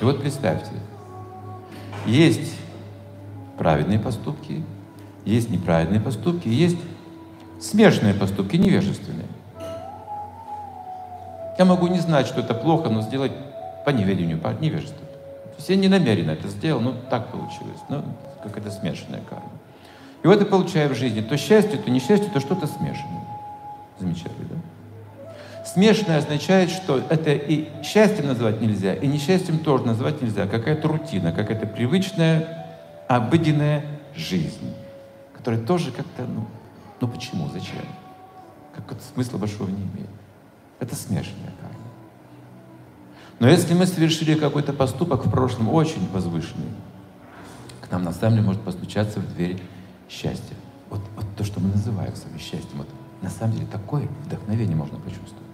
И вот представьте, есть праведные поступки, есть неправедные поступки, есть смешанные поступки, невежественные. Я могу не знать, что это плохо, но сделать по неведению, по невежеству. То есть я не намеренно это сделал, но так получилось. Ну, какая-то смешанная карма. И вот я получаю в жизни то счастье, то несчастье, то что-то смешанное. Замечательно, да? Смешанное означает, что это и счастьем назвать нельзя, и несчастьем тоже назвать нельзя. Какая-то рутина, какая-то привычная, обыденная жизнь, которая тоже как-то, ну, ну почему, зачем? Как смысла большого не имеет. Это смешанная карма. Но если мы совершили какой-то поступок в прошлом очень возвышенный, к нам на самом деле может постучаться в дверь счастья. Вот, вот то, что мы называем своим счастьем, вот на самом деле такое вдохновение можно почувствовать.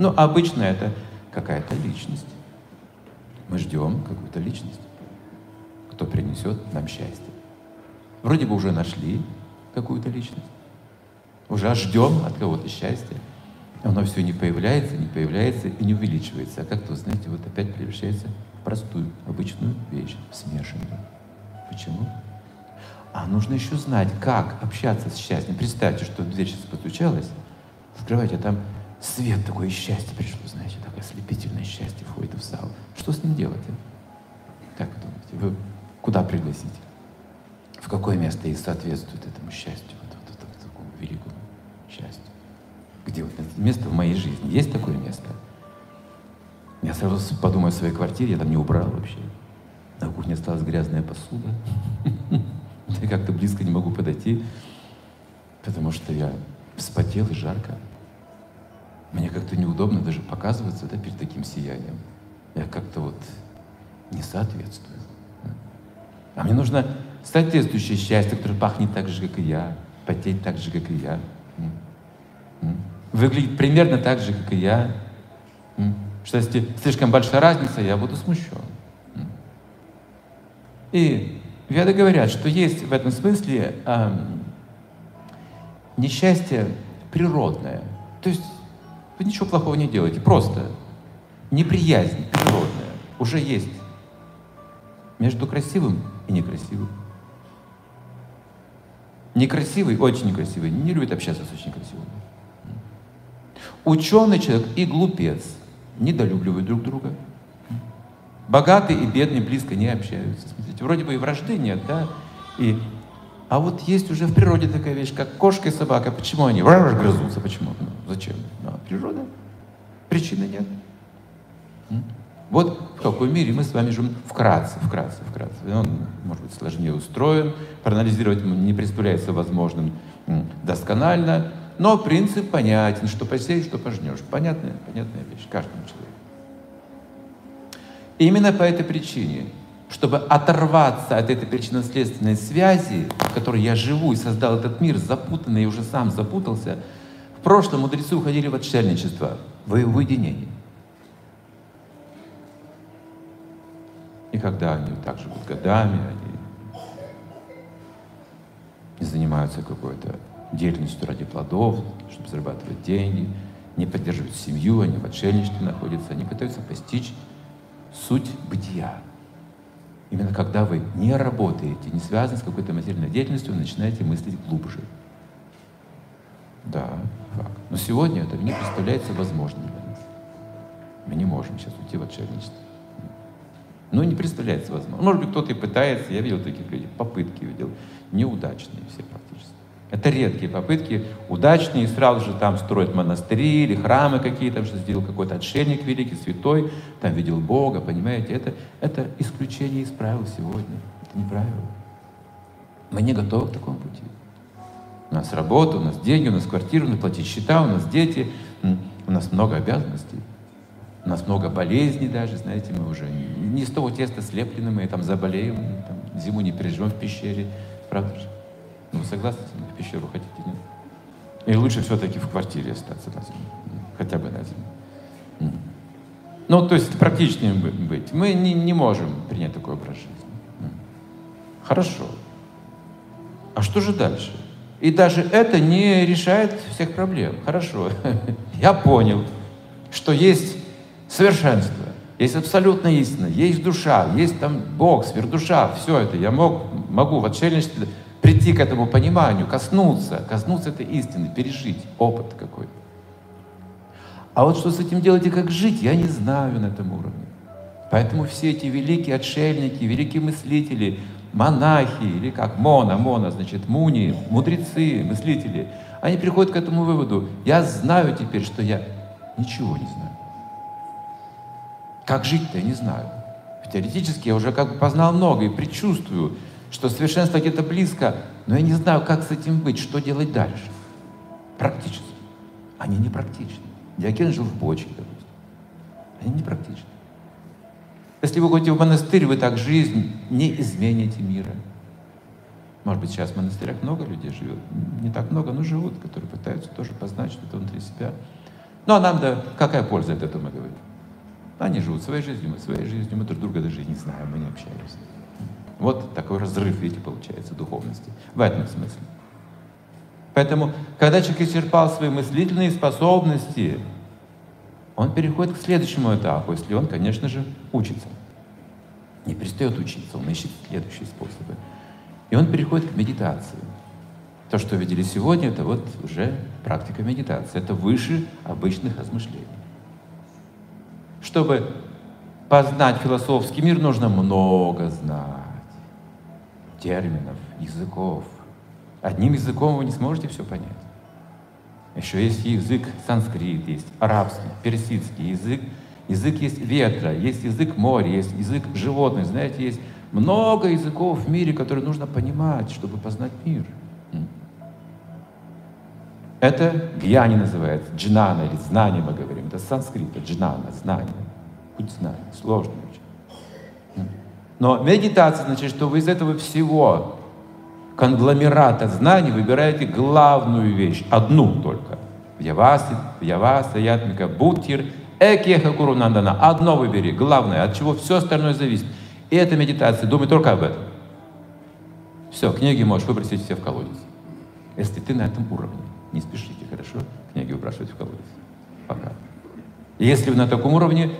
Но обычно это какая-то личность. Мы ждем какую-то личность, кто принесет нам счастье. Вроде бы уже нашли какую-то личность, уже ждем от кого-то счастья, оно все не появляется, не появляется и не увеличивается. А как-то, знаете, вот опять превращается в простую, обычную вещь, смешанную. Почему? А нужно еще знать, как общаться с счастьем. Представьте, что дверь сейчас постучалась, открывайте, а там свет такое счастье пришло, знаете, такое ослепительное счастье входит в зал. Что с ним делать? Как вы думаете? Вы куда пригласите? В какое место и соответствует этому счастью, вот, вот, вот, вот такому великому счастью? Где вот место в моей жизни? Есть такое место? Я сразу подумаю о своей квартире, я там не убрал вообще. На кухне осталась грязная посуда. Я как-то близко не могу подойти, потому что я вспотел и жарко. Мне как-то неудобно даже показываться да, перед таким сиянием. Я как-то вот не соответствую. А мне нужно соответствующее счастье, которое пахнет так же, как и я, потеть так же, как и я выглядит примерно так же, как и я. Что если слишком большая разница, я буду смущен. И веды говорят, что есть в этом смысле э, несчастье природное. То есть вы ничего плохого не делаете, просто неприязнь природная уже есть между красивым и некрасивым. Некрасивый, очень некрасивый, не любит общаться с очень красивым. Ученый человек и глупец недолюбливают друг друга. Богатый и бедный близко не общаются. Смотрите, вроде бы и вражды нет, да? И, а вот есть уже в природе такая вещь, как кошка и собака. Почему они грызутся? Почему? Ну, зачем? Ну, природа. Причины нет. Вот в каком мире мы с вами живем вкратце, вкратце, вкратце. Он, может быть, сложнее устроен, проанализировать не представляется возможным досконально, но принцип понятен, что посеешь, что пожнешь. Понятная, понятная вещь каждому человеку. Именно по этой причине, чтобы оторваться от этой причинно-следственной связи, в которой я живу и создал этот мир, запутанный и уже сам запутался, в прошлом мудрецы уходили в отшельничество, в уединение. И когда они так живут годами, они не занимаются какой-то деятельностью ради плодов, чтобы зарабатывать деньги, не поддерживают семью, они в отшельничестве находятся, они пытаются постичь суть бытия. Именно когда вы не работаете, не связаны с какой-то материальной деятельностью, вы начинаете мыслить глубже. Да, факт. Но сегодня это не представляется возможным для нас. Мы не можем сейчас уйти в отшельничество. Ну, не представляется возможным. Может быть, кто-то и пытается, я видел таких людей, попытки видел, неудачные все. Это редкие попытки, удачные, сразу же там строят монастыри или храмы какие-то, что сделал какой-то отшельник великий, святой, там видел Бога, понимаете, это, это исключение из правил сегодня, это не правило. Мы не готовы к такому пути. У нас работа, у нас деньги, у нас квартира, у нас платить счета, у нас дети, у нас много обязанностей. У нас много болезней даже, знаете, мы уже не с того теста слеплены, мы там заболеем, там, зиму не переживем в пещере, правда же? Ну, вы согласны, в пещеру хотите, нет? И лучше все-таки в квартире остаться на зиму, хотя бы на зиму. Ну, то есть практичнее быть. Мы не, не можем принять такой образ жизни. Хорошо. А что же дальше? И даже это не решает всех проблем. Хорошо. Я понял, что есть совершенство, есть абсолютная истина, есть душа, есть там Бог, сверхдуша, все это. Я мог, могу в отшельничестве прийти к этому пониманию, коснуться, коснуться этой истины, пережить опыт какой-то. А вот что с этим делать и как жить, я не знаю на этом уровне. Поэтому все эти великие отшельники, великие мыслители, монахи, или как мона, мона, значит, муни, мудрецы, мыслители, они приходят к этому выводу. Я знаю теперь, что я ничего не знаю. Как жить-то я не знаю. Теоретически я уже как бы познал много и предчувствую, что совершенство где-то близко, но я не знаю, как с этим быть, что делать дальше. Практически. Они не практичны. Диоген жил в бочке, допустим. Они не практичны. Если вы ходите в монастырь, вы так жизнь не измените мира. Может быть, сейчас в монастырях много людей живет. Не так много, но живут, которые пытаются тоже познать что-то внутри себя. Ну а нам да, какая польза от этого, мы говорим? Они живут своей жизнью, мы своей жизнью, мы друг друга даже не знаем, мы не общаемся. Вот такой разрыв, видите, получается, духовности. В этом смысле. Поэтому, когда человек исчерпал свои мыслительные способности, он переходит к следующему этапу, если он, конечно же, учится. Не перестает учиться, он ищет следующие способы. И он переходит к медитации. То, что видели сегодня, это вот уже практика медитации. Это выше обычных размышлений. Чтобы познать философский мир, нужно много знать терминов, языков. Одним языком вы не сможете все понять. Еще есть язык санскрит, есть арабский, персидский язык. Язык есть ветра, есть язык моря, есть язык животных. Знаете, есть много языков в мире, которые нужно понимать, чтобы познать мир. Это гьяни называется, джнана или знание мы говорим. Это санскрит, джнана, знание. Путь знания, сложный очень. Но медитация значит, что вы из этого всего конгломерата знаний выбираете главную вещь, одну только. Яваси, Яваса, Ятмика, Бутир, Экеха Курунандана. Одно выбери, главное, от чего все остальное зависит. И эта медитация, думай только об этом. Все, книги можешь выбросить все в колодец. Если ты на этом уровне. Не спешите, хорошо? Книги выбрасывать в колодец. Пока. Если вы на таком уровне,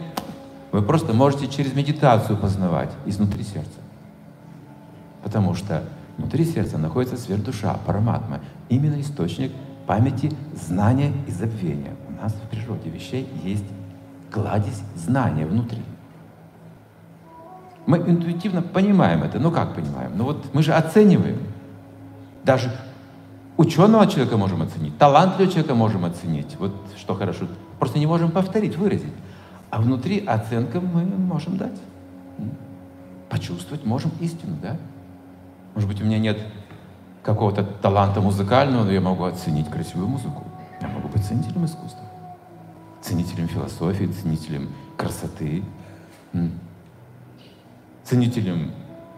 вы просто можете через медитацию познавать изнутри сердца. Потому что внутри сердца находится сверхдуша, параматма, именно источник памяти, знания и забвения. У нас в природе вещей есть кладезь знания внутри. Мы интуитивно понимаем это. Ну как понимаем? Ну вот мы же оцениваем. Даже ученого человека можем оценить, талантливого человека можем оценить. Вот что хорошо. Просто не можем повторить, выразить. А внутри оценка мы можем дать. Почувствовать можем истину, да? Может быть, у меня нет какого-то таланта музыкального, но я могу оценить красивую музыку. Я могу быть ценителем искусства, ценителем философии, ценителем красоты, ценителем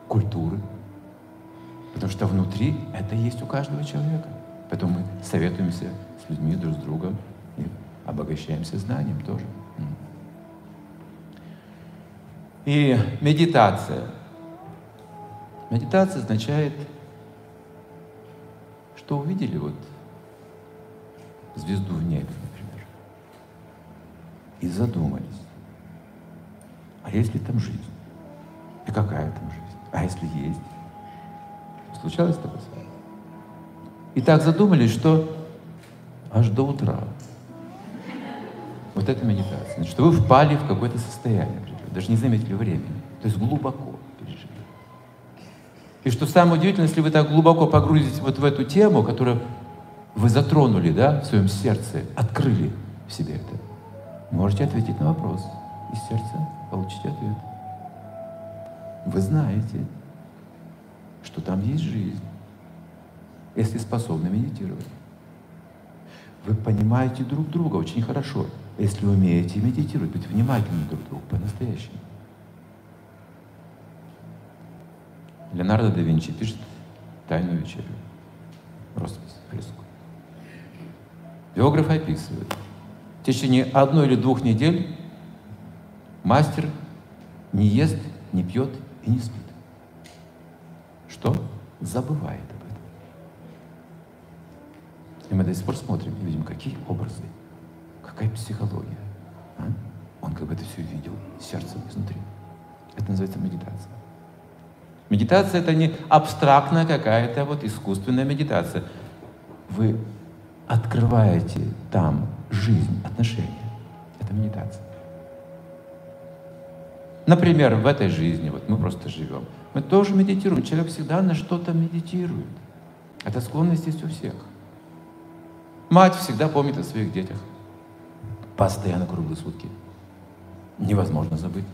культуры. Потому что внутри это есть у каждого человека. Поэтому мы советуемся с людьми друг с другом и обогащаемся знанием тоже. И медитация. Медитация означает, что увидели вот звезду в небе, например, и задумались, а есть ли там жизнь? И какая там жизнь? А если есть? Случалось такое с вами? И так задумались, что аж до утра. Вот это медитация. Значит, вы впали в какое-то состояние, даже не заметили времени. То есть глубоко пережили. И что самое удивительное, если вы так глубоко погрузитесь вот в эту тему, которую вы затронули, да, в своем сердце, открыли в себе это, можете ответить на вопрос. Из сердца получите ответ. Вы знаете, что там есть жизнь, если способны медитировать. Вы понимаете друг друга очень хорошо, если умеете медитировать, быть внимательны друг к другу по-настоящему. Леонардо да Винчи пишет «Тайную вечерю», роспись, фреску. Биограф описывает, в течение одной или двух недель мастер не ест, не пьет и не спит. Что? Забывает об этом. И мы до сих пор смотрим и видим, какие образы, какая психология. А? Он как бы это все видел сердцем изнутри. Это называется медитация. Медитация это не абстрактная какая-то вот искусственная медитация. Вы открываете там жизнь, отношения. Это медитация. Например, в этой жизни, вот мы просто живем, мы тоже медитируем. Человек всегда на что-то медитирует. Это склонность есть у всех. Мать всегда помнит о своих детях. Постоянно круглые сутки. Невозможно забыть.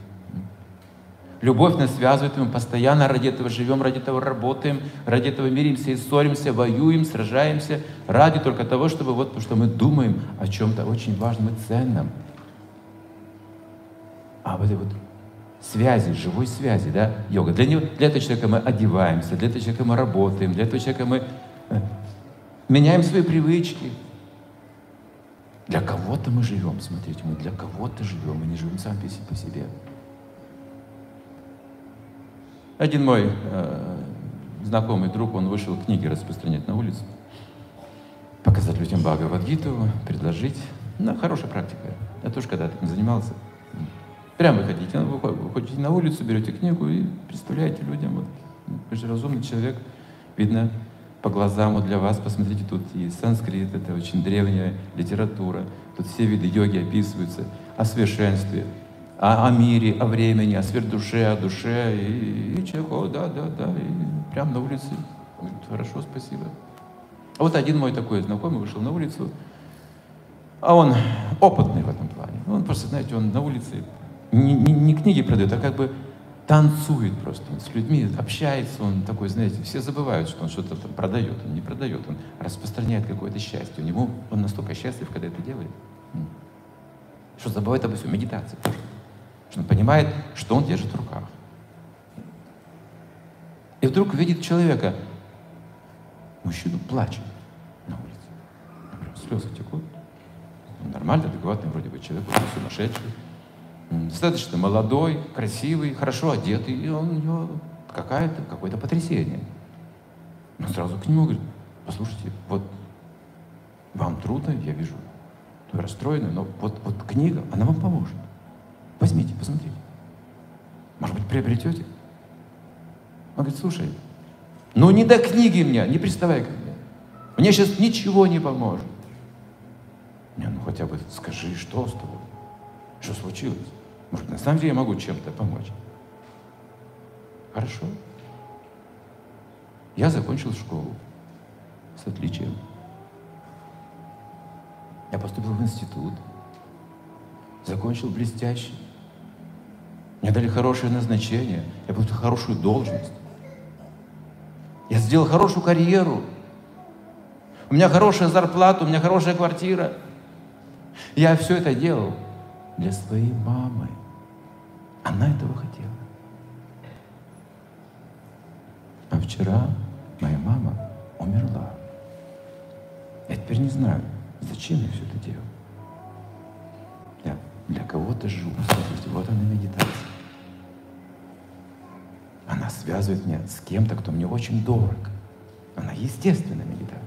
Любовь нас связывает, мы постоянно ради этого живем, ради этого работаем, ради этого миримся и ссоримся, воюем, сражаемся, ради только того, чтобы вот, потому что мы думаем о чем-то очень важном и ценном. А в этой вот связи, живой связи, да, йога. Для, него, для этого человека мы одеваемся, для этого человека мы работаем, для этого человека мы э, меняем свои привычки. Для кого-то мы живем, смотрите, мы для кого-то живем, мы не живем сами по себе. Один мой э, знакомый друг, он вышел книги распространять на улицу, показать людям Бхагавадгиту, предложить. Ну, хорошая практика. Я тоже когда-то этим занимался. Прямо ходите, вы выходите на улицу, берете книгу и представляете людям. Вот, вы же разумный человек, видно по глазам вот для вас, посмотрите, тут и санскрит, это очень древняя литература, тут все виды йоги описываются, о совершенстве, о, о мире, о времени, о сверхдуше, о душе. И, и человек, о, да, да, да, и прямо на улице. Говорит, хорошо, спасибо. А вот один мой такой знакомый вышел на улицу, а он опытный в этом плане. Он просто, знаете, он на улице не, не, не книги продает, а как бы танцует просто он с людьми, общается, он такой, знаете, все забывают, что он что-то там продает, он не продает, он распространяет какое-то счастье. У него он настолько счастлив, когда это делает, что забывает обо всем, медитация тоже. Что он понимает, что он держит в руках. И вдруг видит человека, мужчину плачет на улице. Слезы текут. Нормально, адекватный вроде бы человек, он сумасшедший. Достаточно молодой, красивый, хорошо одетый, и он, у него какая-то, какое-то потрясение. Но сразу к нему говорит, послушайте, вот вам трудно, я вижу, вы расстроены, но вот, вот книга, она вам поможет. Возьмите, посмотрите. Может быть, приобретете? Он говорит, слушай, ну не до книги мне, не приставай ко мне. Мне сейчас ничего не поможет. Не, ну хотя бы скажи, что с тобой? Что случилось? Может, на самом деле я могу чем-то помочь? Хорошо. Я закончил школу с отличием. Я поступил в институт. Закончил блестяще. Мне дали хорошее назначение, я получил хорошую должность. Я сделал хорошую карьеру. У меня хорошая зарплата, у меня хорошая квартира. Я все это делал для своей мамы. Она этого хотела. А вчера моя мама умерла. Я теперь не знаю, зачем я все это делал. Я для кого-то живу. Смотрите, вот она медитация. Она связывает меня с кем-то, кто мне очень дорог. Она естественная медитация.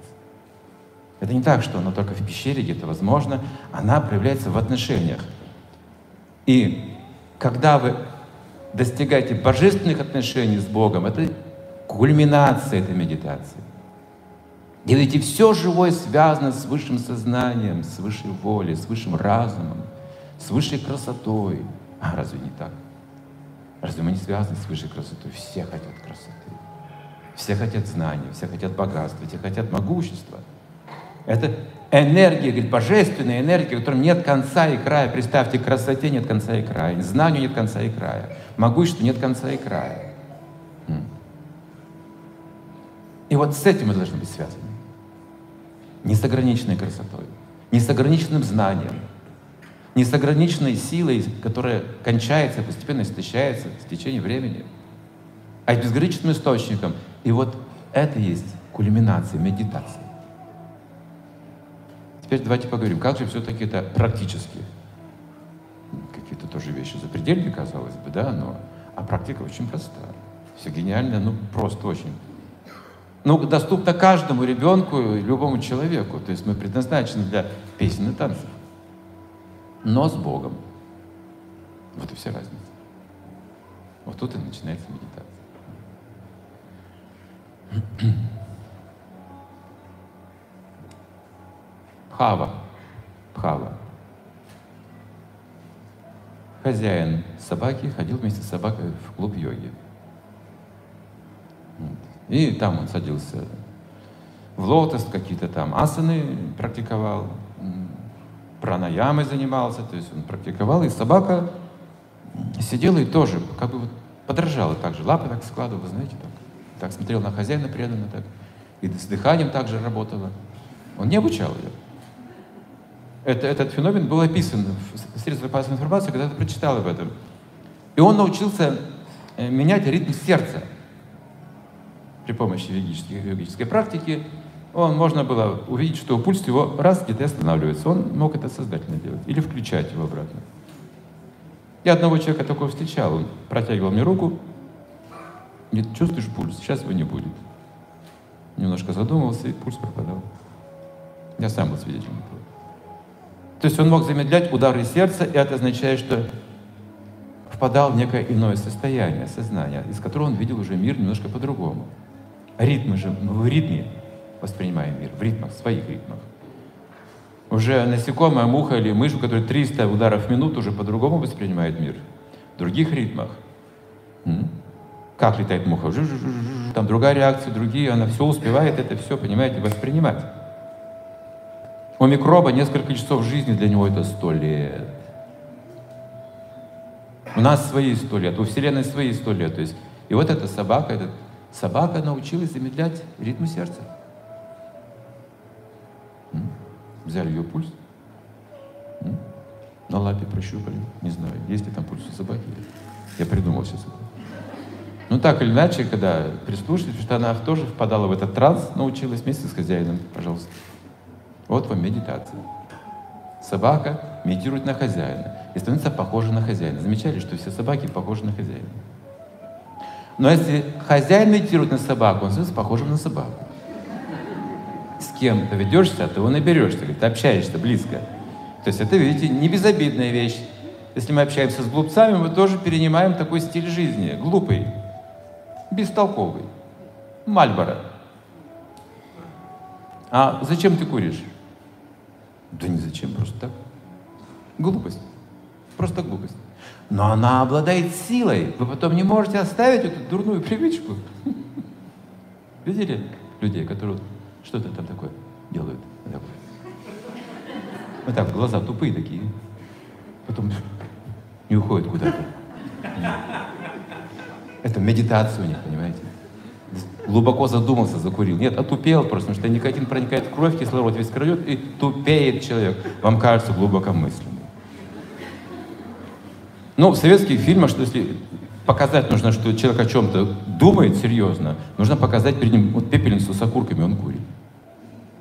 Это не так, что она только в пещере где-то возможно. Она проявляется в отношениях. И когда вы достигаете божественных отношений с Богом, это кульминация этой медитации. Делаете все живое связано с высшим сознанием, с высшей волей, с высшим разумом, с высшей красотой. А разве не так? Разве мы не связаны с высшей красотой? Все хотят красоты. Все хотят знаний, все хотят богатства, все хотят могущества. Это энергия, говорит, божественная энергия, в которой нет конца и края. Представьте, красоте нет конца и края, знанию нет конца и края, могуществу нет конца и края. И вот с этим мы должны быть связаны. Не с ограниченной красотой, не с ограниченным знанием, не с ограниченной силой, которая кончается, постепенно истощается с течением времени, а с безграничным источником. И вот это есть кульминация медитации. Теперь давайте поговорим, как же все-таки это практически. Какие-то тоже вещи запредельные, казалось бы, да, но а практика очень простая. Все гениально, ну просто очень. Ну, доступно каждому ребенку и любому человеку. То есть мы предназначены для песен и танцев но с Богом. Вот и вся разница. Вот тут и начинается медитация. Пхава. Пхава. Хозяин собаки ходил вместе с собакой в клуб йоги. И там он садился в лотос, какие-то там асаны практиковал, пранаямой занимался, то есть он практиковал, и собака сидела и тоже как бы вот подражала так же, лапы так складывала, знаете, так, так смотрел на хозяина преданно, так, и с дыханием также работала. Он не обучал ее. Это, этот феномен был описан в средствах массовой информации, когда ты прочитал об этом. И он научился э, менять ритм сердца при помощи йогической, йогической практики. Он, можно было увидеть, что пульс его раз где-то останавливается. Он мог это сознательно делать. Или включать его обратно. Я одного человека такого встречал. Он протягивал мне руку. Говорит, чувствуешь пульс? Сейчас его не будет. Немножко задумался, и пульс пропадал. Я сам был свидетелем. То есть он мог замедлять удары сердца, и это означает, что впадал в некое иное состояние сознания, из которого он видел уже мир немножко по-другому. Ритмы же, мы в ритме воспринимаем мир, в ритмах, в своих ритмах. Уже насекомая, муха или мышь, у которой 300 ударов в минуту, уже по-другому воспринимает мир. В других ритмах. Как летает муха? Там другая реакция, другие, она все успевает это все, понимаете, воспринимать. У микроба несколько часов жизни для него это сто лет. У нас свои сто лет, у Вселенной свои сто лет. То есть, и вот эта собака, эта собака научилась замедлять ритм сердца. Взяли ее пульс, на лапе прощупали, не знаю, есть ли там пульс у собаки. Я придумал сейчас это. Ну так или иначе, когда прислушивались, что она тоже впадала в этот транс, научилась вместе с хозяином, пожалуйста. Вот вам медитация. Собака медитирует на хозяина и становится похожа на хозяина. Замечали, что все собаки похожи на хозяина? Но если хозяин медитирует на собаку, он становится похожим на собаку. С кем ты ведешься, ты его наберешься, ты общаешься близко. То есть это, видите, не безобидная вещь. Если мы общаемся с глупцами, мы тоже перенимаем такой стиль жизни. Глупый, бестолковый. Мальборо. А зачем ты куришь? Да ни зачем, просто так. Глупость. Просто глупость. Но она обладает силой. Вы потом не можете оставить эту дурную привычку. Видели людей, которые что-то там такое делают? Вот так, глаза тупые такие. Потом не уходят куда-то. Это медитация у них, понимаете? Глубоко задумался, закурил. Нет, отупел просто, потому что никотин проникает в кровь, кислород весь крадет, и тупеет человек. Вам кажется глубокомысленным. Ну, в советских фильмах, что если показать нужно, что человек о чем-то думает серьезно, нужно показать перед ним вот пепельницу с окурками, он курит.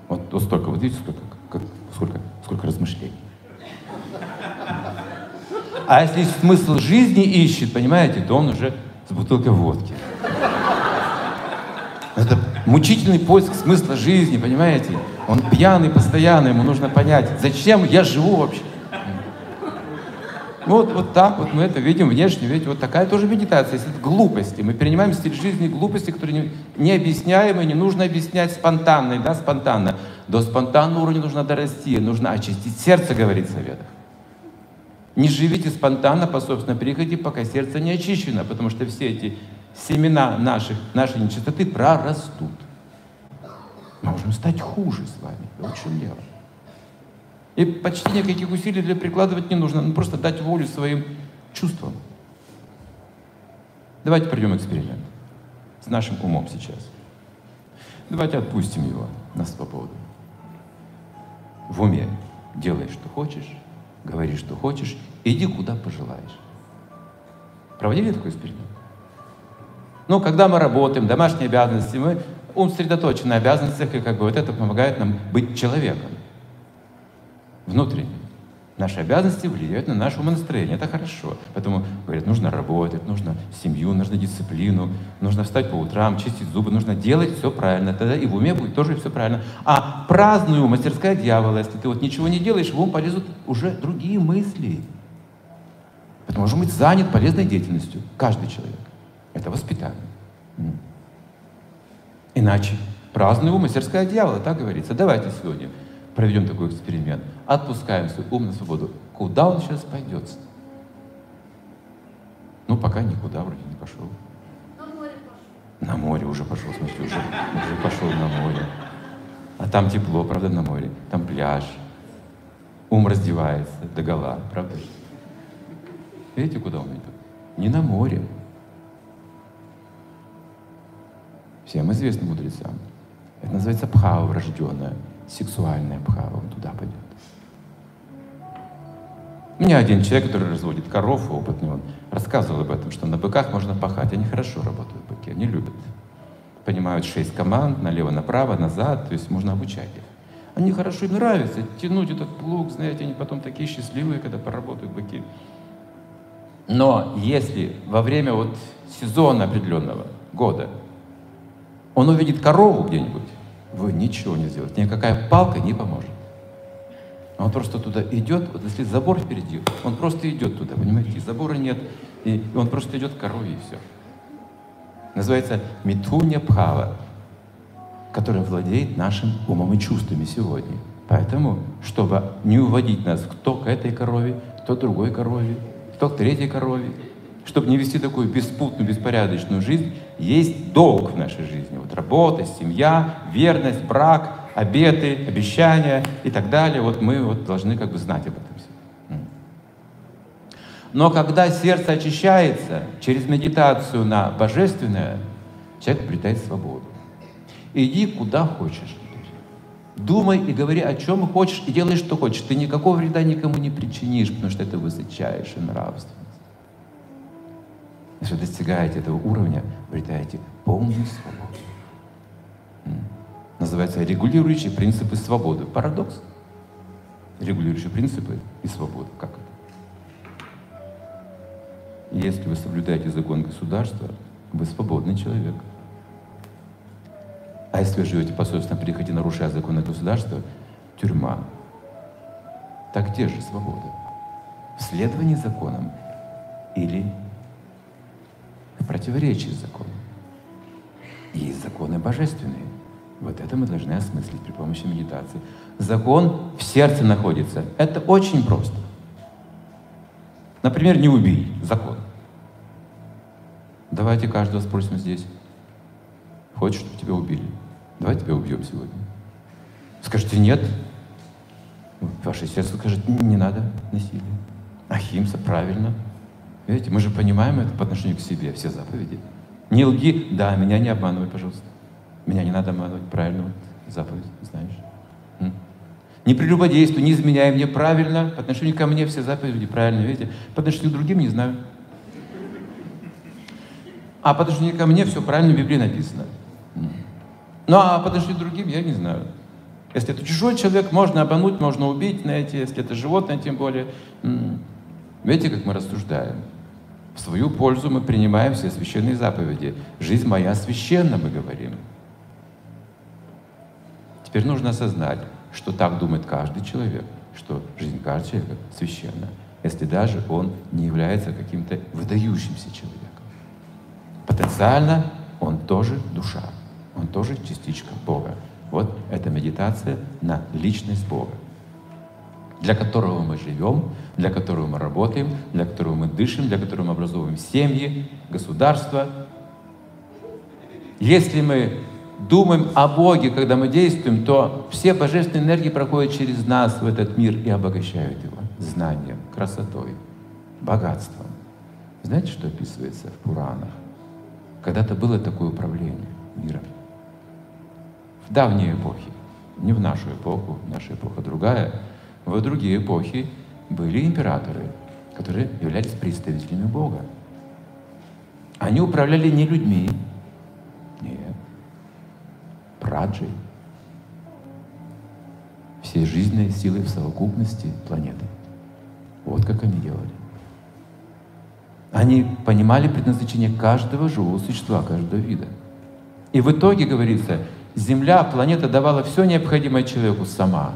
Вот, вот столько, вот видите, сколько, как, сколько, сколько размышлений. А если смысл жизни ищет, понимаете, то он уже с бутылкой водки. Это мучительный поиск смысла жизни, понимаете? Он пьяный постоянно, ему нужно понять, зачем я живу вообще. Вот, вот так вот мы это видим внешне, видите, вот такая тоже медитация, если это глупости. Мы перенимаем стиль жизни глупости, которые не, необъясняемые, не нужно объяснять спонтанно, да, спонтанно. До спонтанного уровня нужно дорасти, нужно очистить сердце, говорит Советов. Не живите спонтанно по собственной приходе, пока сердце не очищено, потому что все эти семена наших, нашей нечистоты прорастут. Мы можем стать хуже с вами. Вот в дело. И почти никаких усилий для прикладывать не нужно. Ну, просто дать волю своим чувствам. Давайте проведем эксперимент с нашим умом сейчас. Давайте отпустим его на свободу. В уме делай, что хочешь, говори, что хочешь, иди, куда пожелаешь. Проводили такой эксперимент? Ну, когда мы работаем, домашние обязанности, мы ум сосредоточен на обязанностях, и как бы вот это помогает нам быть человеком. Внутренне. Наши обязанности влияют на наше умонастроение. Это хорошо. Поэтому, говорят, нужно работать, нужно семью, нужно дисциплину, нужно встать по утрам, чистить зубы, нужно делать все правильно. Тогда и в уме будет тоже все правильно. А праздную мастерская дьявола, если ты вот ничего не делаешь, в ум полезут уже другие мысли. Поэтому должен быть занят полезной деятельностью. Каждый человек. Это воспитание. Иначе праздный ум, мастерская дьявола, так говорится. Давайте сегодня проведем такой эксперимент. Отпускаем свой ум на свободу. Куда он сейчас пойдет? Ну, пока никуда вроде не пошел. На море пошел. На море уже пошел, смотрите, уже, уже пошел на море. А там тепло, правда, на море. Там пляж. Ум раздевается до гола, правда? Видите, куда он идет? Не на море. Всем известно мудрецам. Это называется пхава врожденная, сексуальная пхава. Он туда пойдет. У меня один человек, который разводит коров, опытный, он рассказывал об этом, что на быках можно пахать. Они хорошо работают, быки, они любят. Понимают шесть команд, налево-направо, назад, то есть можно обучать их. Они хорошо, им нравится тянуть этот плуг, знаете, они потом такие счастливые, когда поработают быки. Но если во время вот сезона определенного года он увидит корову где-нибудь, вы ничего не сделаете, никакая палка не поможет. Он просто туда идет, вот если забор впереди, он просто идет туда, понимаете, и забора нет, и он просто идет к корове и все. Называется Митхуня Пхава, которая владеет нашим умом и чувствами сегодня. Поэтому, чтобы не уводить нас кто к этой корове, кто к другой корове, кто к третьей корове, чтобы не вести такую беспутную, беспорядочную жизнь, есть долг в нашей жизни. Вот работа, семья, верность, брак, обеты, обещания и так далее. Вот мы вот должны как бы знать об этом. Но когда сердце очищается через медитацию на божественное, человек обретает свободу. Иди куда хочешь. Думай и говори о чем хочешь, и делай, что хочешь. Ты никакого вреда никому не причинишь, потому что это высочайшая нравственность. Если вы достигаете этого уровня, обретаете полную свободу. Называется регулирующие принципы свободы. Парадокс. Регулирующие принципы и свобода. Как это? Если вы соблюдаете закон государства, вы свободный человек. А если вы живете по собственному прихоти, нарушая законы государства, тюрьма. Так где же свобода? В следовании законам или в противоречии с законом? Есть законы божественные. Вот это мы должны осмыслить при помощи медитации. Закон в сердце находится. Это очень просто. Например, не убей. Закон. Давайте каждого спросим здесь. Хочешь, чтобы тебя убили? Давай тебя убьем сегодня. Скажите нет. Ваше сердце скажет, не надо насилия. Ахимса, правильно. Видите, мы же понимаем это по отношению к себе, все заповеди. Не лги, да, меня не обманывай, пожалуйста. Меня не надо обманывать, правильно, вот, заповедь, знаешь. М? Не прелюбодействуй, не изменяй мне правильно, по отношению ко мне все заповеди правильно, видите. По отношению к другим не знаю. А по отношению ко мне все правильно в Библии написано. Ну а по отношению к другим я не знаю. Если это чужой человек, можно обмануть, можно убить, знаете, если это животное, тем более. Видите, как мы рассуждаем? Свою пользу мы принимаем все священные заповеди. Жизнь моя священна, мы говорим. Теперь нужно осознать, что так думает каждый человек, что жизнь каждого человека священна, если даже он не является каким-то выдающимся человеком. Потенциально он тоже душа, он тоже частичка Бога. Вот это медитация на личность Бога, для которого мы живем, для которого мы работаем, для которого мы дышим, для которого мы образовываем семьи, государства. Если мы думаем о Боге, когда мы действуем, то все божественные энергии проходят через нас в этот мир и обогащают его знанием, красотой, богатством. Знаете, что описывается в Пуранах? Когда-то было такое управление миром. В давние эпохи, не в нашу эпоху, наша эпоха другая, в другие эпохи были императоры, которые являлись представителями Бога. Они управляли не людьми, нет, праджей, всей жизненной силой в совокупности планеты. Вот как они делали. Они понимали предназначение каждого живого существа, каждого вида. И в итоге, говорится, Земля, планета давала все необходимое человеку сама.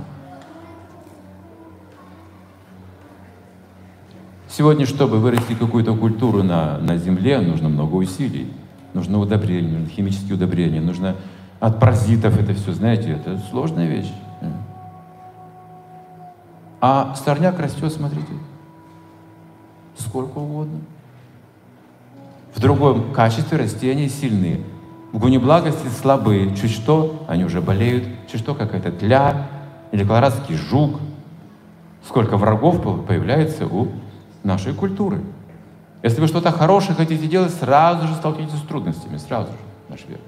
Сегодня, чтобы вырастить какую-то культуру на, на земле, нужно много усилий. Нужно удобрение, нужно химические удобрения, нужно от паразитов это все, знаете, это сложная вещь. А сорняк растет, смотрите, сколько угодно. В другом качестве растения сильны. В гуне благости слабые. Чуть что, они уже болеют. Чуть что, какая-то тля или колорадский жук. Сколько врагов появляется у нашей культуры. Если вы что-то хорошее хотите делать, сразу же столкнетесь с трудностями, сразу же, наш век.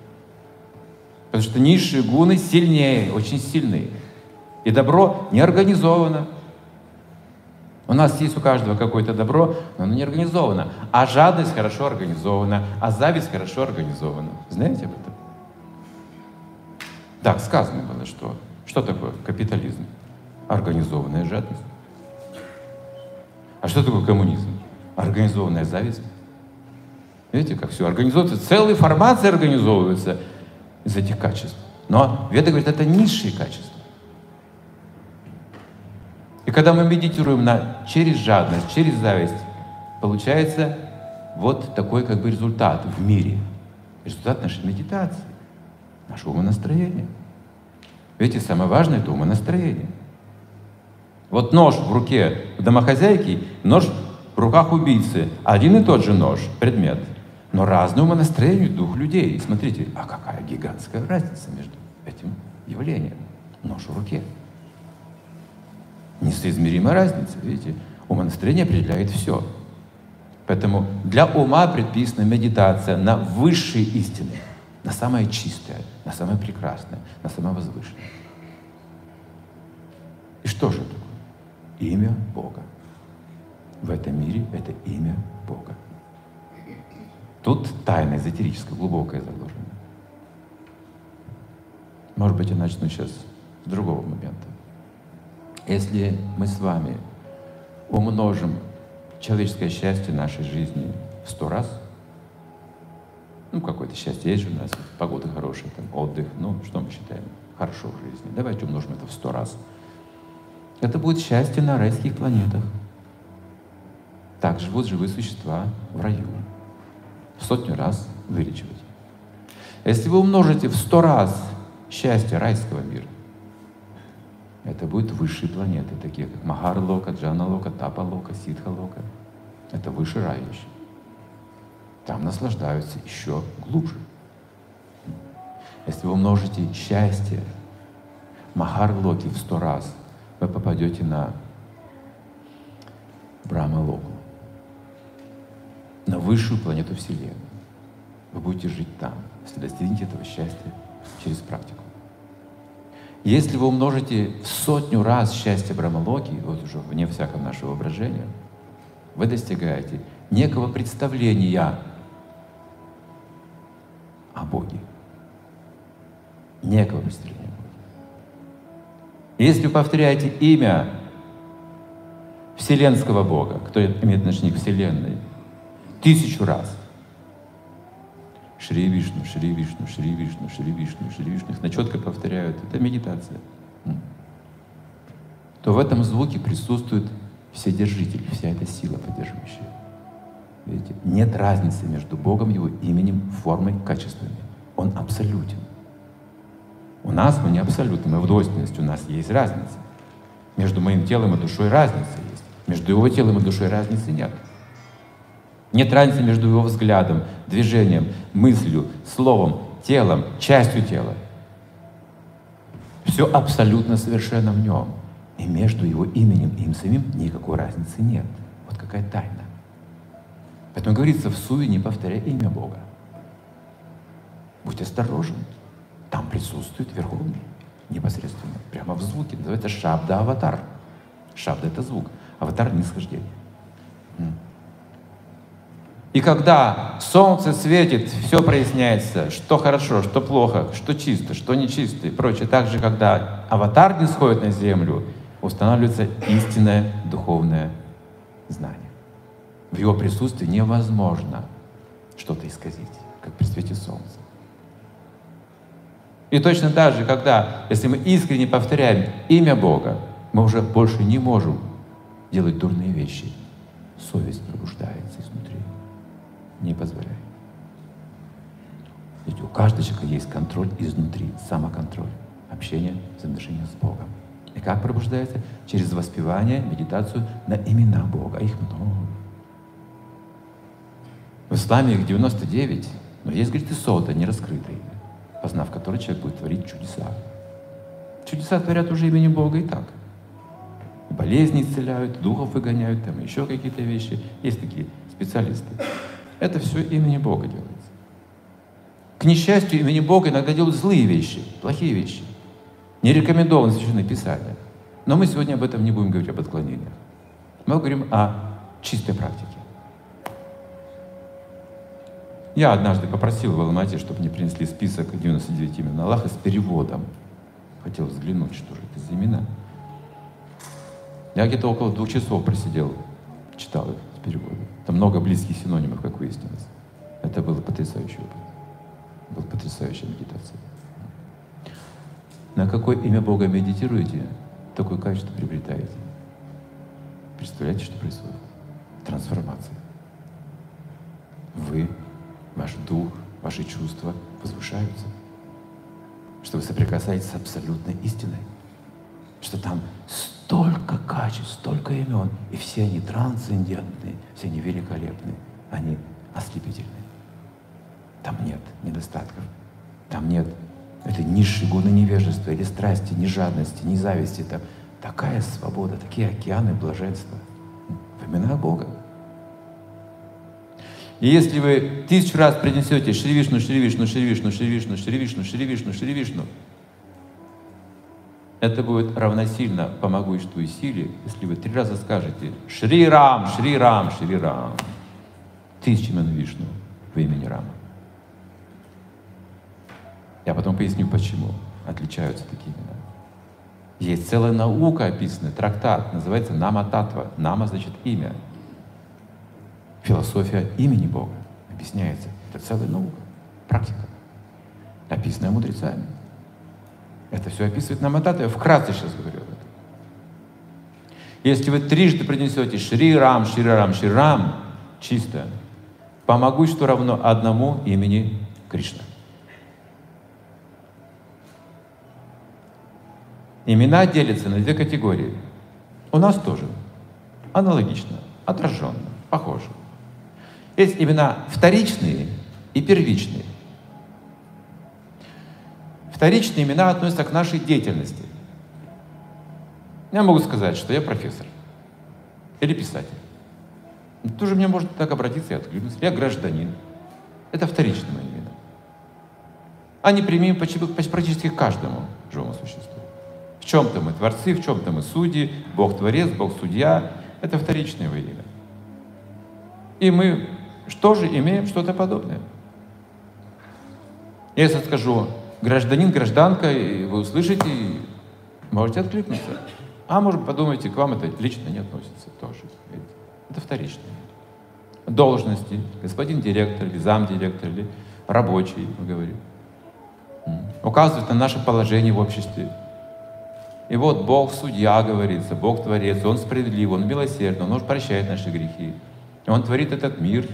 Потому что низшие гуны сильнее, очень сильные. И добро не организовано. У нас есть у каждого какое-то добро, но оно не организовано. А жадность хорошо организована, а зависть хорошо организована. Знаете об этом? Так, сказано было, что что такое капитализм? Организованная жадность. А что такое коммунизм? Организованная зависть. Видите, как все организуется, целые формации организовываются из этих качеств. Но Веда говорит, это низшие качества. И когда мы медитируем на, через жадность, через зависть, получается вот такой как бы результат в мире. Результат нашей медитации, нашего умонастроения. Видите, самое важное — это умонастроение. Вот нож в руке домохозяйки, нож в руках убийцы. Один и тот же нож, предмет. Но разное умонастроение дух людей. смотрите, а какая гигантская разница между этим явлением. Нож в руке. Несоизмеримая разница, видите? Умонастроение определяет все. Поэтому для ума предписана медитация на высшие истины, на самое чистое, на самое прекрасное, на самое возвышенное. И что же такое? Имя Бога. В этом мире это имя Бога. Тут тайна эзотерическая, глубокая заложена. Может быть, я начну сейчас с другого момента. Если мы с вами умножим человеческое счастье нашей жизни в сто раз, ну, какое-то счастье есть же у нас, погода хорошая, там, отдых, ну, что мы считаем хорошо в жизни. Давайте умножим это в сто раз. Это будет счастье на райских планетах. Так живут живые существа в раю. В сотню раз вылечивать. Если вы умножите в сто раз счастье райского мира, это будут высшие планеты, такие как Махар-лока, Джана-лока, Тапа-лока, Ситха-лока. Это выше рай еще. Там наслаждаются еще глубже. Если вы умножите счастье Махар-локи в сто раз, вы попадете на Брахма-локу, на высшую планету Вселенной. Вы будете жить там, если достигнете этого счастья через практику. Если вы умножите в сотню раз счастье Брамалоки, вот уже вне всякого нашего воображения, вы достигаете некого представления о Боге. Некого представления. Если повторяете имя Вселенского Бога, кто имеет отношение к Вселенной, тысячу раз – Шри Вишну, Шри Вишну, Шри Вишну, Шри Вишну, Шри Вишну. Их четко повторяют. Это медитация. То в этом звуке присутствует Вседержитель, вся эта сила поддерживающая. Видите? Нет разницы между Богом, Его именем, формой, качествами. Он абсолютен. У нас мы не абсолютны, мы в двойственности, у нас есть разница. Между моим телом и душой разница есть. Между его телом и душой разницы нет. Нет разницы между его взглядом, движением, мыслью, словом, телом, частью тела. Все абсолютно совершенно в нем. И между его именем и им самим никакой разницы нет. Вот какая тайна. Поэтому говорится, в суе не повторяй имя Бога. Будь осторожен. Там присутствует Верховный непосредственно, прямо в звуке. Называется шабда-аватар. Шабда — это звук, аватар — нисхождение. И когда солнце светит, все проясняется, что хорошо, что плохо, что чисто, что нечисто и прочее. Также, когда аватар не сходит на землю, устанавливается истинное духовное знание. В его присутствии невозможно что-то исказить, как при свете солнца. И точно так же, когда, если мы искренне повторяем имя Бога, мы уже больше не можем делать дурные вещи. совесть пробуждается изнутри. Не позволяй. Ведь у каждого человека есть контроль изнутри, самоконтроль, общение, взаимоотношения с Богом. И как пробуждается? Через воспевание, медитацию на имена Бога. Их много. В исламе их 99, но есть, говорит, и сота, не раскрытые, познав который человек будет творить чудеса. Чудеса творят уже имени Бога и так. Болезни исцеляют, духов выгоняют, там еще какие-то вещи. Есть такие специалисты. Это все имени Бога делается. К несчастью, имени Бога иногда делают злые вещи, плохие вещи. Не рекомендовано священное Писание. Но мы сегодня об этом не будем говорить, об отклонениях. Мы говорим о чистой практике. Я однажды попросил в Алмате, чтобы мне принесли список 99 имен Аллаха с переводом. Хотел взглянуть, что же это за имена. Я где-то около двух часов просидел, читал их с переводом. Там много близких синонимов, как выяснилось. Это было потрясающий опыт. Была потрясающая медитация. На какое имя Бога медитируете, такое качество приобретаете. Представляете, что происходит? Трансформация. Вы ваш дух, ваши чувства возвышаются. Что вы соприкасаетесь с абсолютной истиной. Что там столько качеств, столько имен, и все они трансцендентные, все они великолепные, они ослепительные. Там нет недостатков, там нет этой низшей гуны невежества или страсти, ни жадности, ни зависти. Там такая свобода, такие океаны блаженства в Бога. И если вы тысячу раз принесете Шри Вишну, Шри Вишну, Шри Вишну, Шри Вишну, Шри Вишну, Шри Вишну, Шри Вишну, это будет равносильно по могуществу силе, если вы три раза скажете Шри Рам, Шри Рам, Шри Рам. Тысячи имен Вишну в имени Рама. Я потом поясню, почему отличаются такие имена. Есть целая наука описана, трактат, называется Нама Татва. Нама значит имя философия имени Бога объясняется. Это целая наука, практика, описанная мудрецами. Это все описывает нам Атата. Я вкратце сейчас говорю об этом. Если вы трижды принесете Шри Рам, Шри Рам, Шри Рам, чисто, по могуществу равно одному имени Кришна. Имена делятся на две категории. У нас тоже. Аналогично, отраженно, похоже. Есть имена вторичные и первичные. Вторичные имена относятся к нашей деятельности. Я могу сказать, что я профессор или писатель. Тоже мне может так обратиться и откликнуться. Я гражданин. Это вторичные мои имена. Они применимы практически каждому живому существу. В чем-то мы творцы, в чем-то мы судьи, Бог творец, Бог судья. Это вторичное во имя. И мы что же имеем что-то подобное. Если скажу, гражданин, гражданка, и вы услышите, и можете откликнуться. А может, подумайте, к вам это лично не относится тоже. Это вторичное. Должности, господин директор, или замдиректор, или рабочий, мы говорим. Указывает на наше положение в обществе. И вот Бог судья, говорится, Бог творец, Он справедлив, Он милосердный, Он прощает наши грехи. Он творит этот мир,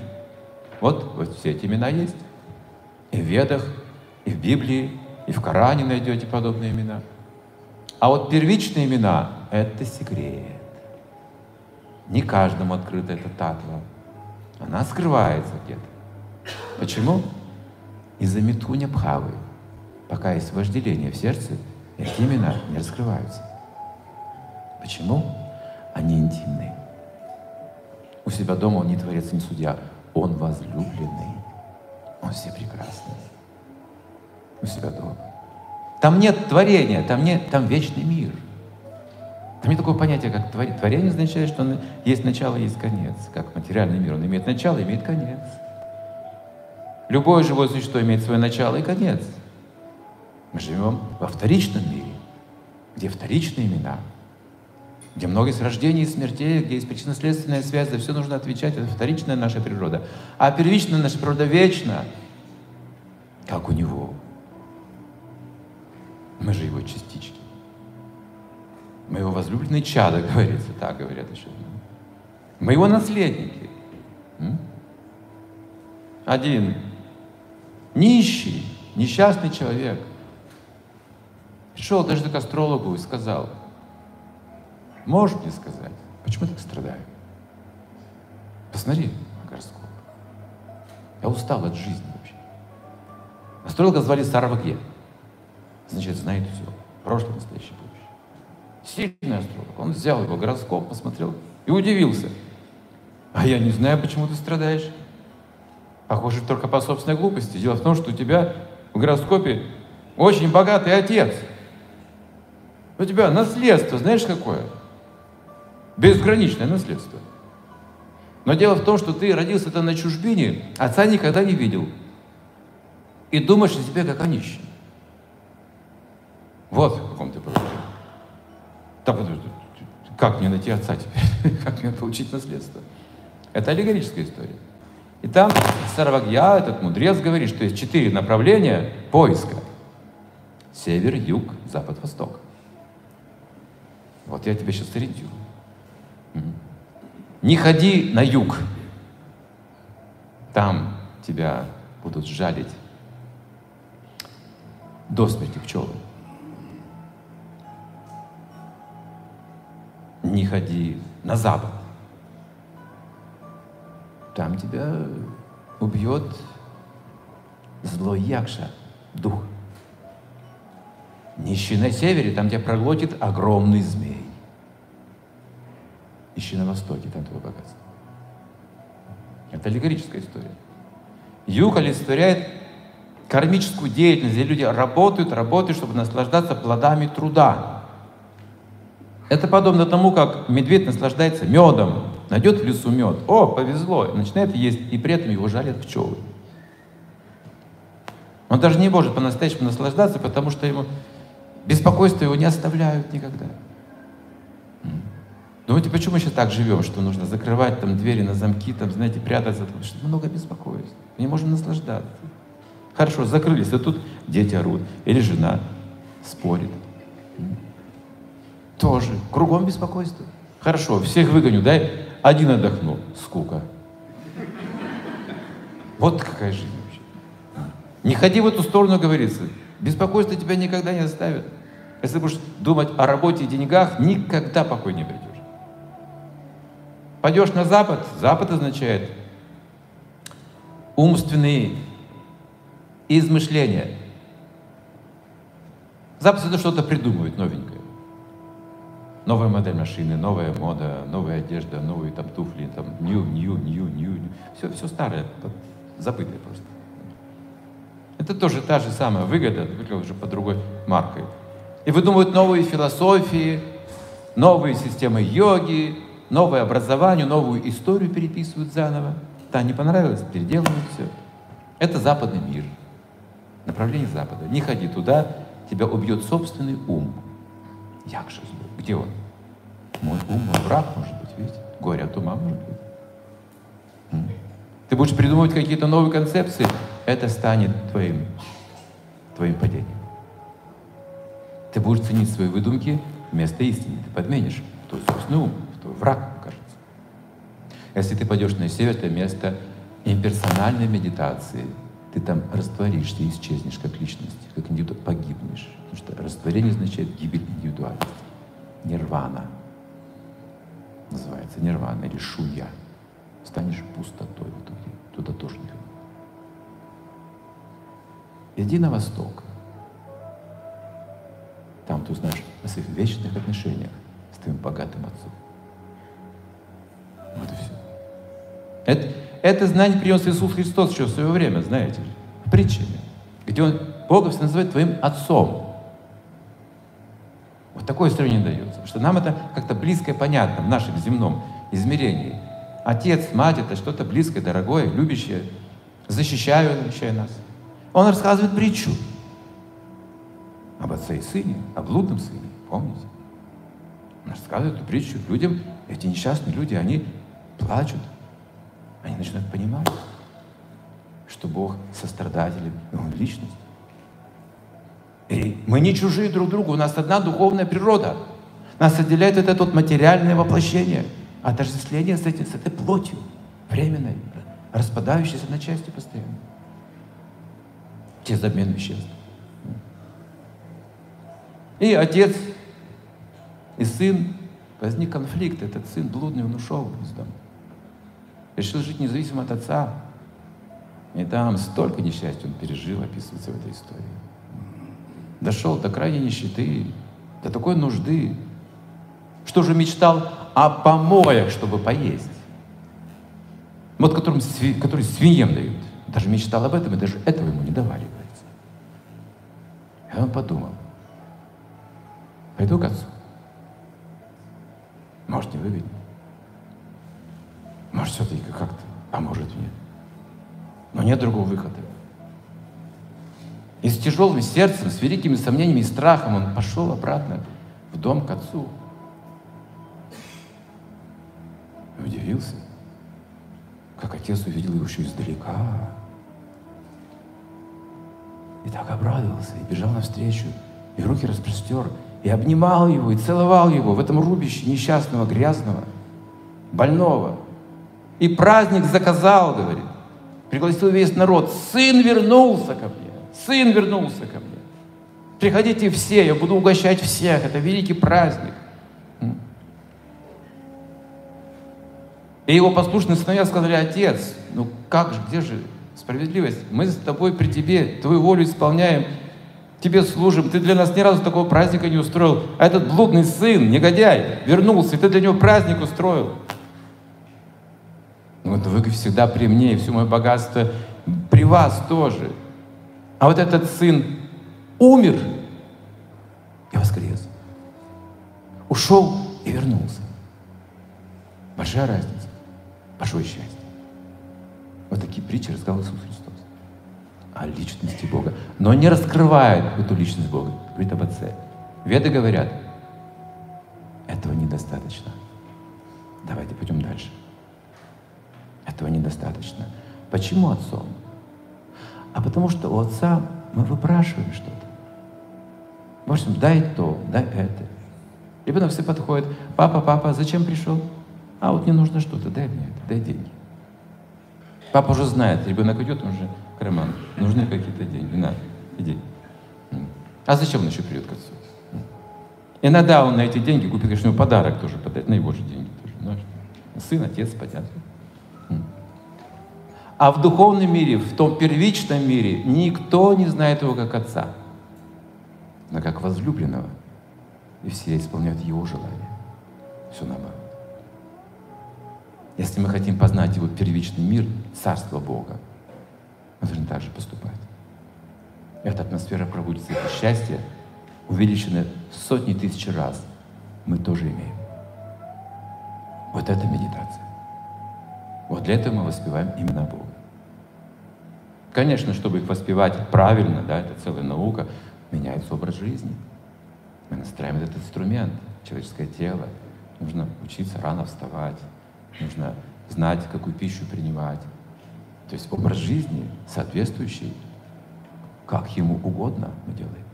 вот, вот все эти имена есть. И в Ведах, и в Библии, и в Коране найдете подобные имена. А вот первичные имена — это секрет. Не каждому открыта эта татва. Она скрывается где-то. Почему? Из-за метуня бхавы. Пока есть вожделение в сердце, эти имена не раскрываются. Почему? Они интимные. У себя дома он не творец, не судья. Он возлюбленный. Он все прекрасный. У себя дома. Там нет творения, там, нет, там вечный мир. Там нет такого понятия, как творение. Творение означает, что есть начало, есть конец. Как материальный мир, он имеет начало, имеет конец. Любое живое существо имеет свое начало и конец. Мы живем во вторичном мире, где вторичные имена — где много есть рождений и смертей, где есть причинно-следственная связь, за все нужно отвечать, это вторичная наша природа. А первичная наша природа вечна, как у Него. Мы же Его частички. Мы Его возлюбленные чада, говорится, так говорят еще. Мы его наследники. Один нищий, несчастный человек пришел даже к астрологу и сказал, можешь мне сказать, почему я так страдаю? Посмотри на гороскоп. Я устал от жизни вообще. Астролога звали Сарваге. Значит, знает все. Прошлое, настоящее, будущее. Сильный астролог. Он взял его гороскоп, посмотрел и удивился. А я не знаю, почему ты страдаешь. Похоже, только по собственной глупости. Дело в том, что у тебя в гороскопе очень богатый отец. У тебя наследство, знаешь какое? Безграничное наследство. Но дело в том, что ты родился-то на чужбине, отца никогда не видел. И думаешь о себе как о нищем. Вот в каком ты положении. Так, как мне найти отца теперь? как мне получить наследство? Это аллегорическая история. И там Сарвагья, этот мудрец, говорит, что есть четыре направления поиска. Север, юг, запад, восток. Вот я тебя сейчас ориентирую. Не ходи на юг. Там тебя будут жалить до смерти пчелы. Не ходи на запад. Там тебя убьет злой Якша, дух. Не ищи на севере, там тебя проглотит огромный змей. Ищи на востоке, там твое богатство. Это аллегорическая история. Юг олицетворяет кармическую деятельность, где люди работают, работают, чтобы наслаждаться плодами труда. Это подобно тому, как медведь наслаждается медом, найдет в лесу мед, о, повезло, начинает есть, и при этом его жалят пчелы. Он даже не может по-настоящему наслаждаться, потому что ему беспокойство его не оставляют никогда. Думаете, почему мы сейчас так живем, что нужно закрывать там двери на замки, там, знаете, прятаться, потому что много беспокойств. Не можем наслаждаться. Хорошо, закрылись, а тут дети орут, или жена спорит. Тоже. Кругом беспокойство. Хорошо, всех выгоню, дай один отдохну. Скука. Вот какая жизнь вообще. Не ходи в эту сторону, говорится. Беспокойство тебя никогда не оставит. Если будешь думать о работе и деньгах, никогда покой не придешь. Пойдешь на Запад, Запад означает умственные измышления. Запад это что-то придумывает новенькое. Новая модель машины, новая мода, новая одежда, новые там туфли, там нью, нью, нью, нью. Все, все старое, забытое просто. Это тоже та же самая выгода, только уже под другой маркой. И выдумывают новые философии, новые системы йоги, новое образование, новую историю переписывают заново. Да, не понравилось, переделывают все. Это западный мир. Направление Запада. Не ходи туда, тебя убьет собственный ум. Як же злой. Где он? Мой ум, мой враг, может быть, видите? Горе от ума, может быть. Ты будешь придумывать какие-то новые концепции, это станет твоим, твоим падением. Ты будешь ценить свои выдумки вместо истины. Ты подменишь твой собственный ум твой враг кажется. Если ты пойдешь на север, это место имперсональной медитации. Ты там растворишься, исчезнешь как личность, как индивиду, погибнешь. Потому что растворение означает гибель индивидуальности. Нирвана называется, нирвана или шуя. Станешь пустотой в итоге. Туда тоже не. Иди на восток. Там ты узнаешь о своих вечных отношениях с твоим богатым отцом. Это, это знание принес Иисус Христос еще в свое время, знаете, притчами, где Он Бога все называет твоим отцом. Вот такое сравнение дается, что нам это как-то близкое, понятно в нашем земном измерении. Отец, мать — это что-то близкое, дорогое, любящее, защищающее нас. Он рассказывает притчу об отце и сыне, о блудном сыне, помните? Он рассказывает эту притчу людям, эти несчастные люди, они плачут, они начинают понимать, что Бог сострадателен, и Он личность. И мы не чужие друг другу, у нас одна духовная природа. Нас отделяет это тут материальное воплощение. отождествление с, этим, с этой плотью, временной, распадающейся на части постоянно. Через обмен веществ. И отец и сын, возник конфликт, этот сын блудный, он ушел из дома. Решил жить независимо от отца. И там столько несчастья он пережил, описывается в этой истории. Дошел до крайней нищеты, до такой нужды, что же мечтал о помоях, чтобы поесть. Вот которым, который свиньям дают. Даже мечтал об этом, и даже этого ему не давали, говорится. И он подумал, пойду к отцу. Может, не выгодно. Может, все-таки как-то поможет мне. Но нет другого выхода. И с тяжелым сердцем, с великими сомнениями и страхом он пошел обратно в дом к отцу. И удивился, как отец увидел его еще издалека. И так обрадовался, и бежал навстречу, и руки распростер, и обнимал его, и целовал его в этом рубище несчастного, грязного, больного. И праздник заказал, говорит. Пригласил весь народ. Сын вернулся ко мне. Сын вернулся ко мне. Приходите все, я буду угощать всех. Это великий праздник. И его послушные сыновья сказали, отец, ну как же, где же справедливость? Мы с тобой при тебе, твою волю исполняем, тебе служим, ты для нас ни разу такого праздника не устроил. А этот блудный сын, негодяй, вернулся, и ты для него праздник устроил. Вот вы всегда при мне, и все мое богатство при вас тоже. А вот этот сын умер и воскрес. Ушел и вернулся. Большая разница, большое счастье. Вот такие притчи рассказал Иисус Христос о личности Бога, но не раскрывает эту личность Бога, говорит об Отце. Веды говорят, этого недостаточно. Давайте пойдем дальше. Этого недостаточно. Почему отцом? А потому что у отца мы выпрашиваем что-то. В общем, дай то, дай это. Потом все подходят, папа, папа, зачем пришел? А вот мне нужно что-то, дай мне это, дай деньги. Папа уже знает, ребенок идет, он уже карман. Нужны какие-то деньги. На, иди. А зачем он еще придет к отцу? Иногда он на эти деньги купит, конечно, подарок тоже на его же деньги тоже. Ну, сын, отец потянут. А в духовном мире, в том первичном мире, никто не знает его как отца, но как возлюбленного. И все исполняют его желания. Все наоборот. Если мы хотим познать его первичный мир, царство Бога, мы должны так же поступать. Эта атмосфера пробудится, это счастье, увеличенное сотни тысяч раз, мы тоже имеем. Вот это медитация. Вот для этого мы воспеваем именно Бога. Конечно, чтобы их воспевать правильно, да, это целая наука, меняется образ жизни. Мы настраиваем этот инструмент, человеческое тело. Нужно учиться рано вставать, нужно знать, какую пищу принимать, то есть образ жизни соответствующий, как ему угодно мы делаем.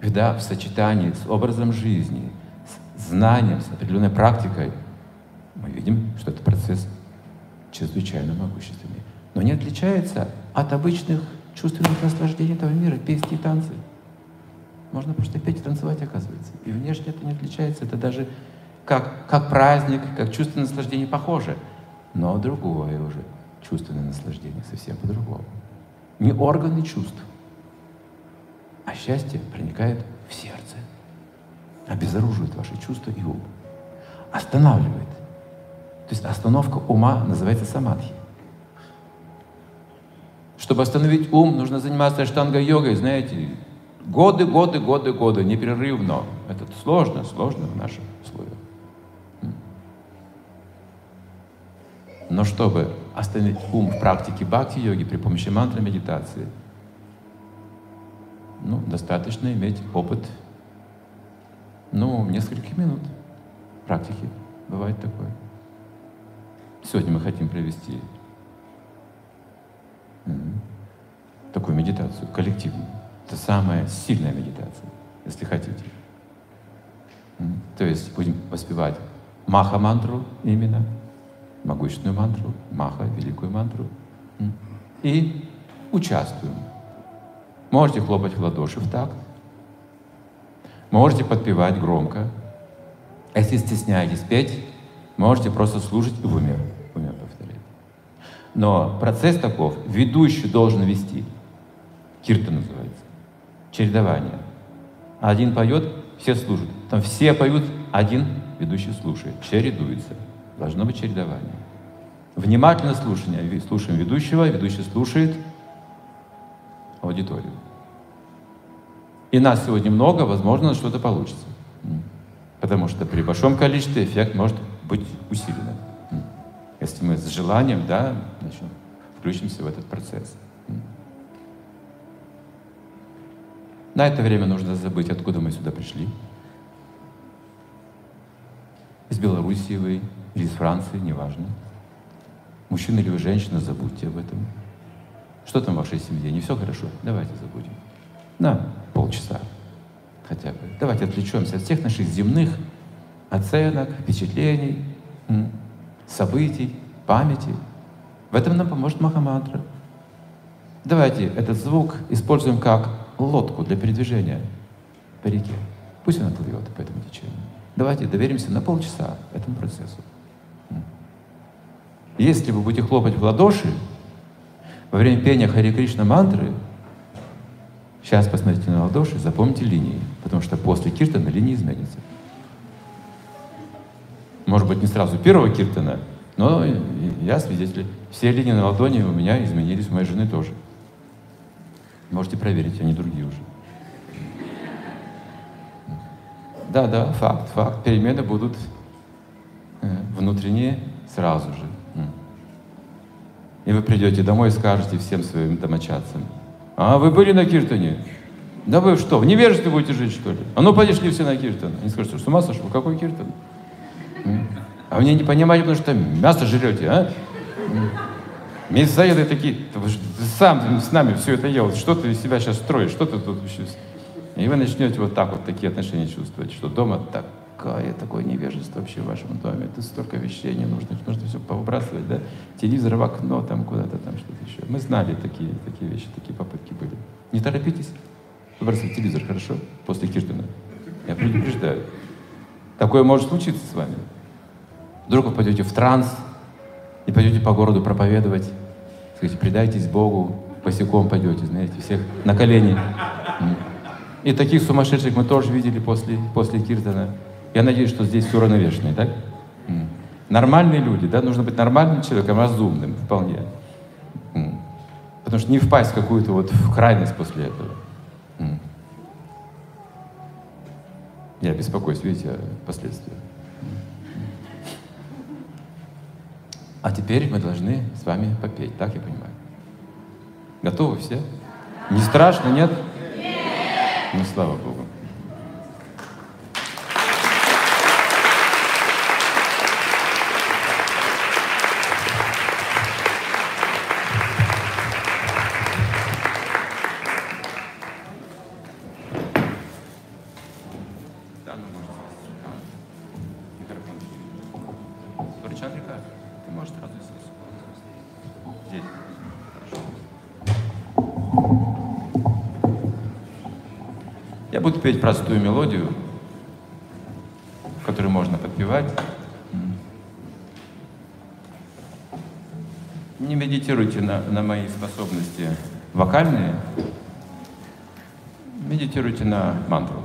Когда в сочетании с образом жизни, с знанием, с определенной практикой, мы видим, что это процесс чрезвычайно могущественный. Но не отличается от обычных чувственных наслаждений этого мира, песни и танцы. Можно просто петь и танцевать, оказывается. И внешне это не отличается. Это даже как, как праздник, как чувственное наслаждение похоже. Но другое уже чувственное наслаждение совсем по-другому. Не органы чувств, а счастье проникает в сердце, обезоруживает ваши чувства и ум, останавливает. То есть остановка ума называется самадхи. Чтобы остановить ум, нужно заниматься штанга-йогой, знаете, годы, годы, годы, годы, непрерывно. Это сложно, сложно в нашем условиях. Но чтобы остановить ум в практике бхакти-йоги при помощи мантры медитации, ну, достаточно иметь опыт, ну, нескольких минут практики. Бывает такое. Сегодня мы хотим провести такую медитацию коллективную. Это самая сильная медитация, если хотите. То есть будем воспевать маха-мантру именно, могущественную мантру, маха, великую мантру. И участвуем. Можете хлопать в ладоши в такт, можете подпевать громко. Если стесняетесь петь, можете просто слушать и в уме. Но процесс таков, ведущий должен вести. Кирта называется. Чередование. Один поет, все слушают. Там все поют, один ведущий слушает. Чередуется. Должно быть чередование. Внимательно слушание. Слушаем ведущего, ведущий слушает аудиторию. И нас сегодня много, возможно, что-то получится. Потому что при большом количестве эффект может быть усилен. Если мы с желанием, да, начнем, включимся в этот процесс. На это время нужно забыть, откуда мы сюда пришли. Из Белоруссии вы или из Франции, неважно. Мужчина или вы женщина, забудьте об этом. Что там в вашей семье? Не все хорошо? Давайте забудем. На полчаса хотя бы. Давайте отвлечемся от всех наших земных оценок, впечатлений, событий, памяти. В этом нам поможет Махамантра. Давайте этот звук используем как лодку для передвижения по реке. Пусть она плывет по этому течению. Давайте доверимся на полчаса этому процессу. Если вы будете хлопать в ладоши во время пения Хари Кришна мантры, сейчас посмотрите на ладоши, запомните линии, потому что после киртана линии изменятся. Может быть, не сразу первого киртана, но я свидетель. Все линии на ладони у меня изменились, у моей жены тоже. Можете проверить, они другие уже. Да, да, факт, факт. Перемены будут э, внутренние сразу же. И вы придете домой и скажете всем своим домочадцам, а вы были на Киртане? Да вы что, в невежестве будете жить, что ли? А ну подошли все на Киртан. Они скажут, что с ума сошел? Какой Киртан? А вы не понимаете, потому что мясо жрете, а? Мясоеды такие, ты сам с нами все это ел, что ты из себя сейчас строишь, что ты тут вообще... И вы начнете вот так вот такие отношения чувствовать, что дома такое, такое невежество вообще в вашем доме, это столько вещей не нужно, нужно все повыбрасывать, да, телевизор в окно, там куда-то там что-то еще. Мы знали такие, такие вещи, такие попытки были. Не торопитесь, выбрасывать телевизор, хорошо, после Киртона. Я предупреждаю. Такое может случиться с вами. Вдруг вы пойдете в транс и пойдете по городу проповедовать, скажите, предайтесь Богу, босиком пойдете, знаете, всех на колени. И таких сумасшедших мы тоже видели после, после Киртона. Я надеюсь, что здесь все равновешенные, так? Нормальные люди, да? Нужно быть нормальным человеком, разумным вполне. Потому что не впасть в какую-то вот в крайность после этого. Я беспокоюсь, видите, о последствиях. А теперь мы должны с вами попеть, так я понимаю? Готовы все? Не страшно, нет? Ну, слава Богу. Буду петь простую мелодию, которую можно подпевать. Не медитируйте на, на мои способности вокальные, медитируйте на мантру.